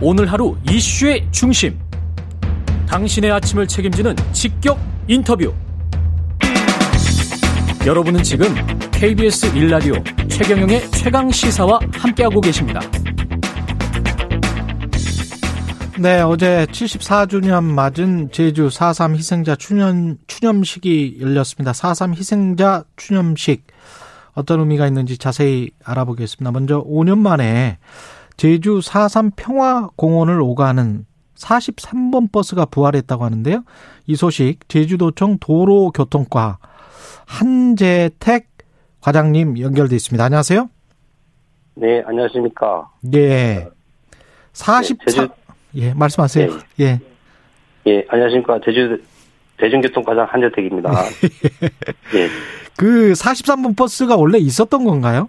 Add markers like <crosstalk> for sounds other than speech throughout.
오늘 하루 이슈의 중심. 당신의 아침을 책임지는 직격 인터뷰. 여러분은 지금 KBS 1라디오 최경영의 최강 시사와 함께하고 계십니다. 네, 어제 74주년 맞은 제주 4.3 희생자 추념, 추념식이 열렸습니다. 4.3 희생자 추념식. 어떤 의미가 있는지 자세히 알아보겠습니다. 먼저 5년 만에 제주 4.3 평화공원을 오가는 43번 버스가 부활했다고 하는데요. 이 소식 제주도청 도로교통과 한재택 과장님 연결돼 있습니다. 안녕하세요. 네, 안녕하십니까. 예. 44, 네, 제주, 예, 말씀하세요. 네. 예. 예, 안녕하십니까. 제주 대중교통 과장 한재택입니다. 예. 그 43번 버스가 원래 있었던 건가요?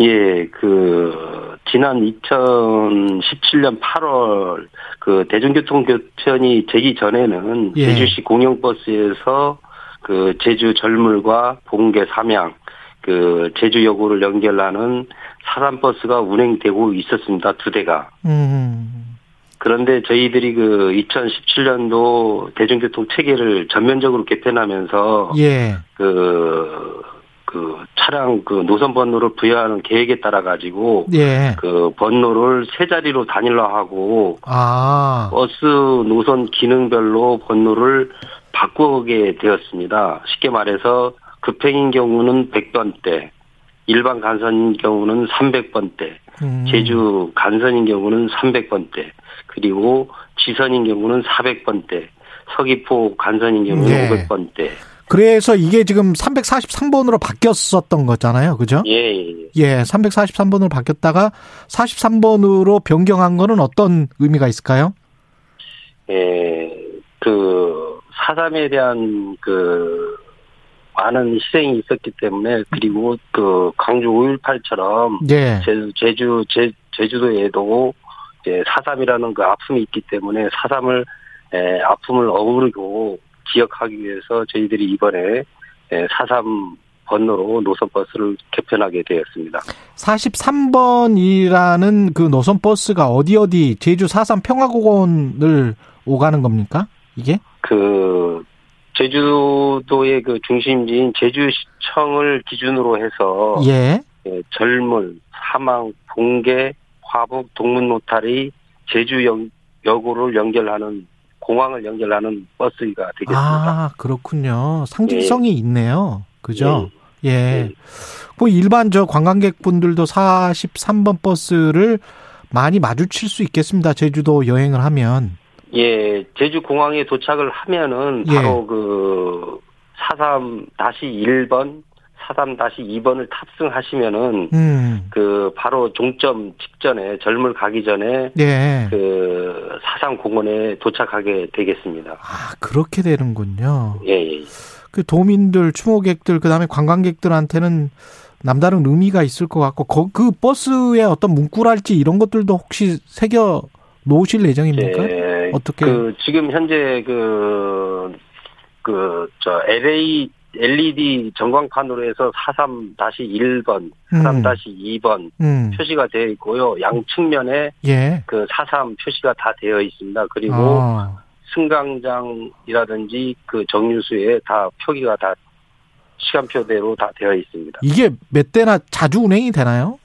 예, 그 지난 2017년 8월 그 대중교통 교편이 되기 전에는 예. 제주시 공영버스에서 그 제주 절물과 봉계 삼양 그 제주 여고를 연결하는 사단버스가 운행되고 있었습니다. 두 대가. 음. 그런데 저희들이 그 2017년도 대중교통 체계를 전면적으로 개편하면서 예. 그, 그 차량 그 노선 번호를 부여하는 계획에 따라 가지고 예. 그 번호를 세 자리로 단일화 하고 아. 버스 노선 기능별로 번호를 바꾸게 되었습니다. 쉽게 말해서 급행인 경우는 100번대, 일반 간선인 경우는 300번대, 음. 제주 간선인 경우는 300번대, 그리고 지선인 경우는 400번대, 서귀포 간선인 경우는 네. 500번대. 그래서 이게 지금 343번으로 바뀌었었던 거잖아요. 그죠? 예, 예. 예, 343번으로 바뀌었다가 43번으로 변경한 거는 어떤 의미가 있을까요? 예, 그, 사삼에 대한 그, 많은 희생이 있었기 때문에 그리고 그 광주 5.18처럼 예. 제주 제주 제, 제주도에도 이제 사삼이라는 그 아픔이 있기 때문에 사삼을 에, 아픔을 어우르고 기억하기 위해서 저희들이 이번에 에, 사삼 번호로 노선버스를 개편하게 되었습니다. 43번이라는 그 노선버스가 어디 어디 제주 사삼 평화공원을 오가는 겁니까? 이게? 그 제주도의 그 중심지인 제주시청을 기준으로 해서 예. 예 절물, 사망, 봉계, 화북, 동문노탈이 제주 여고를 연결하는 공항을 연결하는 버스가 되겠습니다. 아 그렇군요. 상징성이 예. 있네요. 그죠? 예. 예. 예. 뭐 일반 저 관광객분들도 43번 버스를 많이 마주칠 수 있겠습니다. 제주도 여행을 하면. 예, 제주 공항에 도착을 하면은 예. 바로 예. 그 그43 1번 43-2번을 탑승하시면은 음. 그 바로 종점 직전에 젊을 가기 전에 예. 그 사상 공원에 도착하게 되겠습니다. 아 그렇게 되는군요. 예. 예. 그 도민들, 추모객들, 그다음에 관광객들한테는 남다른 의미가 있을 것 같고 그 버스에 어떤 문구랄지 이런 것들도 혹시 새겨 놓으실 예정입니까? 예. 어떻게? 그 지금 현재 그 그 저 LA LED 전광판으로 해서 43-1번, 43-2번 음. 표시가 되어 있고요. 양측면에 예. 그43 표시가 다 되어 있습니다. 그리고 아. 승강장이라든지 그 정류수에 다 표기가 다 시간표대로 다 되어 있습니다. 이게 몇 대나 자주 운행이 되나요?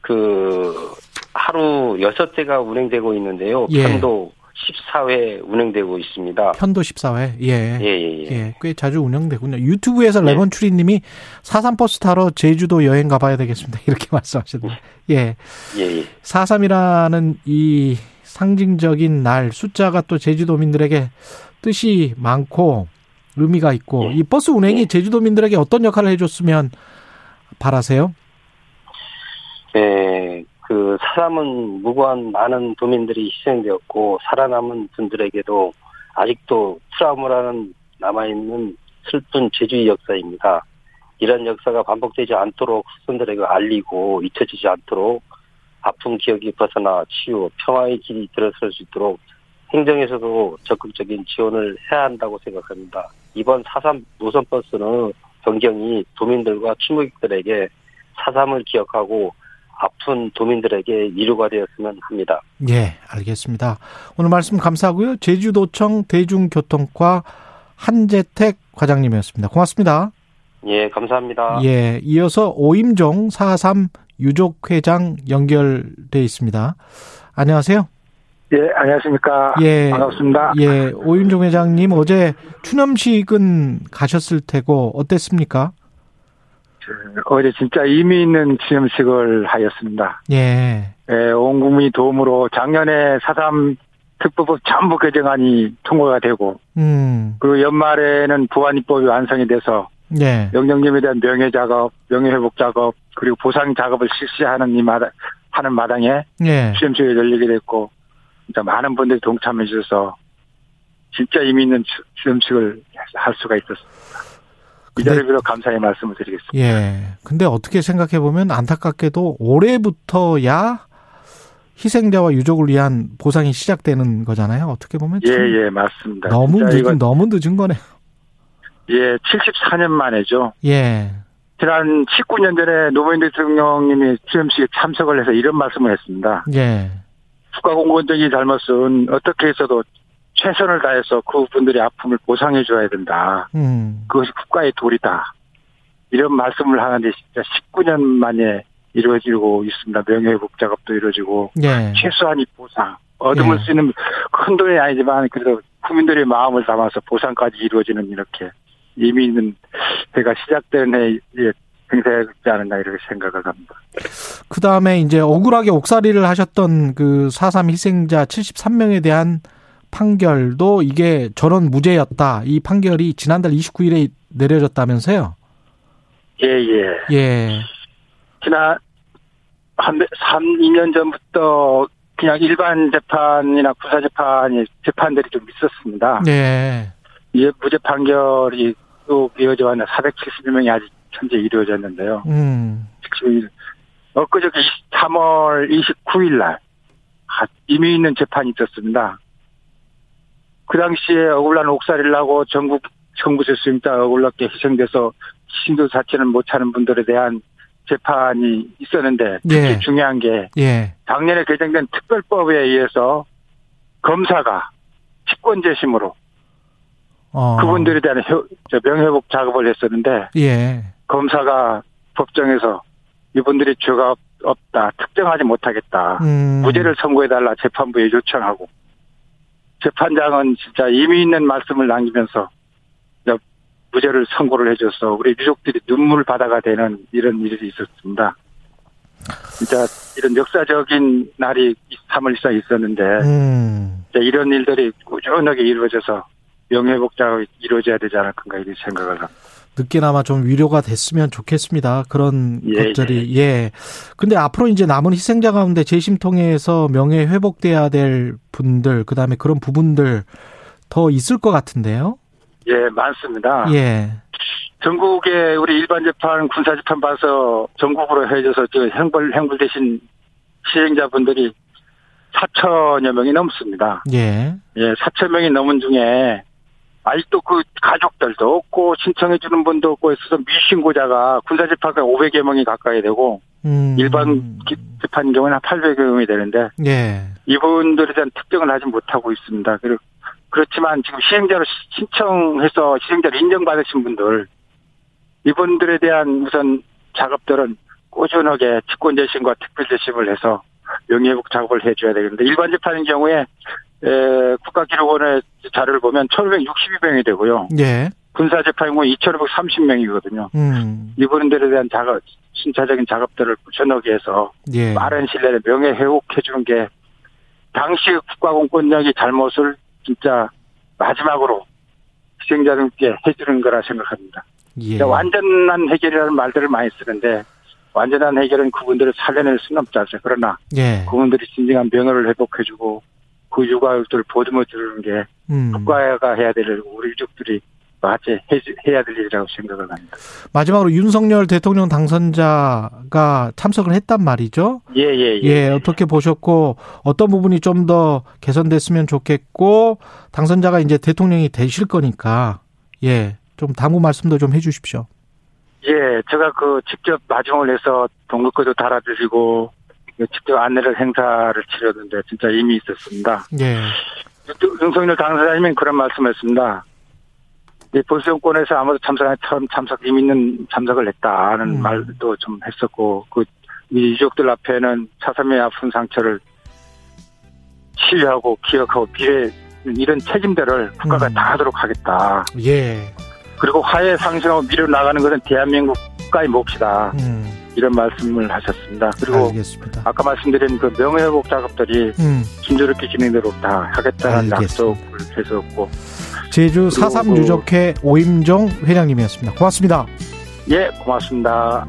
그 하루 6대가 운행되고 있는데요. 예. 편도 14회 운행되고 있습니다. 편도 14회? 예. 예, 예, 예. 예 꽤 자주 운영되군요. 유튜브에서 예. 레몬 추리 님이 사삼버스 타러 제주도 여행 가봐야 되겠습니다. <laughs> 이렇게 말씀하셨네요. 예. 예, 예. 43이라는 이 상징적인 날, 숫자가 또 제주도민들에게 뜻이 많고 의미가 있고, 예. 이 버스 운행이 예. 제주도민들에게 어떤 역할을 해줬으면 바라세요? 네, 그 사람은 무고한 많은 도민들이 희생되었고 살아남은 분들에게도 아직도 트라우마라는 남아있는 슬픈 제주의 역사입니다. 이런 역사가 반복되지 않도록 후손들에게 알리고 잊혀지지 않도록 아픈 기억이 벗어나 치유, 평화의 길이 들어설 수 있도록 행정에서도 적극적인 지원을 해야 한다고 생각합니다. 이번 사삼 노선버스는 변경이 도민들과 추모객들에게 사삼을 기억하고 아픈 도민들에게 이루가 되었으면 합니다. 예, 알겠습니다. 오늘 말씀 감사하고요. 제주도청 대중교통과 한재택 과장님이었습니다. 고맙습니다. 예, 감사합니다. 예, 이어서 오임종 4.3 유족회장 연결돼 있습니다. 안녕하세요. 예, 안녕하십니까. 예. 반갑습니다. 예, 오임종 회장님 어제 추념식은 가셨을 테고 어땠습니까? 어제 진짜 의미 있는 추념식을 하였습니다. 예. 예, 온 국민이 도움으로 작년에 사삼 특보법 전부 개정안이 통과가 되고, 음. 그리고 연말에는 부안입법이 완성이 돼서, 예. 명령님에 대한 명예 작업, 명예 회복 작업, 그리고 보상 작업을 실시하는 이 마당, 하는 마당에 예. 추념식이 열리게 됐고, 진짜 많은 분들이 동참해 주셔서 진짜 의미 있는 추념식을 할 수가 있었습니다. 이 자리를 빌어 감사의 말씀을 드리겠습니다. 예. 근데 어떻게 생각해 보면 안타깝게도 올해부터야 희생자와 유족을 위한 보상이 시작되는 거잖아요. 어떻게 보면 예, 예, 맞습니다. 너무 늦은 너무 늦은 거네요. 예, 74년 만에죠. 예. 지난 19년 전에 노무현 대통령님이 추념식에 참석을 해서 이런 말씀을 했습니다. 예. 국가공무원적인 잘못은 어떻게 해서도 최선을 다해서 그분들의 아픔을 보상해 줘야 된다. 음. 그것이 국가의 도리다. 이런 말씀을 하는데 진짜 19년 만에 이루어지고 있습니다. 명예회복 작업도 이루어지고 예. 최소한의 보상 얻음을 예. 수 있는 큰 돈이 아니지만 그래도 국민들의 마음을 담아서 보상까지 이루어지는 이렇게 의미 있는 해가 시작되는 해에 행사하지 않은가 이렇게 생각을 합니다. 그 다음에 이제 억울하게 옥살이를 하셨던 그4.3 희생자 73명에 대한 판결도 이게 전원 무죄였다. 이 판결이 지난달 29일에 내려졌다면서요? 예, 예. 예. 지난 한 3, 2년 전부터 그냥 일반 재판이나 구사 재판이 재판들이 좀 있었습니다. 네. 예, 무죄 판결이 또 이어져 왔는 471명이 아직 현재 이루어졌는데요. 음. 지금 엊그저께 3월 29일 날 이미 있는 재판이 있었습니다. 그 당시에 억울한 옥살이를 하고 전국 수임자 억울하게 희생돼서 신도 자체는 못 차는 분들에 대한 재판이 있었는데 특히 예. 중요한 게 예. 작년에 개정된 특별법에 의해서 검사가 직권 재심으로 어. 그분들에 대한 명예회복 작업을 했었는데 예. 검사가 법정에서 이분들이 죄가 없다 특정하지 못하겠다 음. 무죄를 선고해달라 재판부에 요청하고 재판장은 진짜 의미 있는 말씀을 남기면서 무죄를 선고를 해줘서 우리 유족들이 눈물 바다가 되는 이런 일이 있었습니다. 진짜 이런 역사적인 날이 3월 14일 있었는데 음. 이런 일들이 꾸준하게 이루어져서 명예복장이 이루어져야 되지 않을까 이렇게 생각을 합니다. 늦게나마 좀 위로가 됐으면 좋겠습니다. 그런 예, 것들이 예. 예. 근데 앞으로 이제 남은 희생자 가운데 재심 통해서 명예 회복돼야 될 분들 그다음에 그런 부분들 더 있을 것 같은데요. 예, 많습니다. 예. 전국에 우리 일반 재판, 군사 재판 봐서 전국으로 해져서 저 행불 행불 대신 시행자분들이 4천여 명이 넘습니다. 예. 예, 4천 명이 넘은 중에 아직도 그 가족들도 없고 신청해 주는 분도 없고 있어서 미신고자가 군사재판가 500여 명이 가까이 되고 음. 일반 재판 경우는 한 800여 명이 되는데 예. 이분들에 대한 특정을 하지 못하고 있습니다. 그리고 그렇지만 지금 시행자로 신청해서 시행자를 인정받으신 분들 이분들에 대한 우선 작업들은 꾸준하게 직권재심과 특별재심을 해서 명예회복 작업을 해줘야 되겠는데 일반 재판인 경우에 에, 국가기록원의 자료를 보면 1,562명이 되고요. 예. 군사재판은 2,530명이거든요. 음. 이분들에 대한 작업, 신차적인 작업들을 꾸준하게 해서 예. 빠른 내에 명예 회복해 주는 게 당시 국가공권력이 잘못을 진짜 마지막으로 희생자들께 해주는 거라 생각합니다. 예. 완전한 해결이라는 말들을 많이 쓰는데 완전한 해결은 그분들을 살려낼 수는 없지 않습니까? 그러나 예. 그분들이 진정한 명예를 회복해주고 그 유가족들을 보듬어 주는 게 음. 국가가 해야 될 우리 유족들이 맞지 해야 될 일이라고 생각을 합니다. 마지막으로 윤석열 대통령 당선자가 참석을 했단 말이죠. 예, 예, 예. 예, 어떻게 보셨고 어떤 부분이 좀 더 개선됐으면 좋겠고 당선자가 이제 대통령이 되실 거니까 예, 좀 당부 말씀도 좀 해 주십시오. 예, 제가 그 직접 마중을 해서 동급거도 달아드리고 직접 안내를 행사를 치렀는데 진짜 의미 있었습니다. 예. 윤석열 당사자님은 그런 말씀했습니다. 이 보수 정권에서 아무도 참석 처음 참석 의미 있는 참석을 했다는 음. 말도 좀 했었고 그 유족들 앞에는 차삼의 아픈 상처를 치유하고 기억하고 미래 이런 책임들을 국가가 음. 다 하도록 하겠다. 예. 그리고 화해 상승하고 미래로 나가는 것은 대한민국 국가의 몫이다. 음. 이런 말씀을 하셨습니다. 그리고 알겠습니다. 아까 말씀드린 그 명예회복 작업들이 음. 순조롭게 진행되도록 다 하겠다는 알겠습니다. 약속을 했었고 제주 4.3 유적회 오임종 회장님이었습니다. 고맙습니다. 예, 고맙습니다.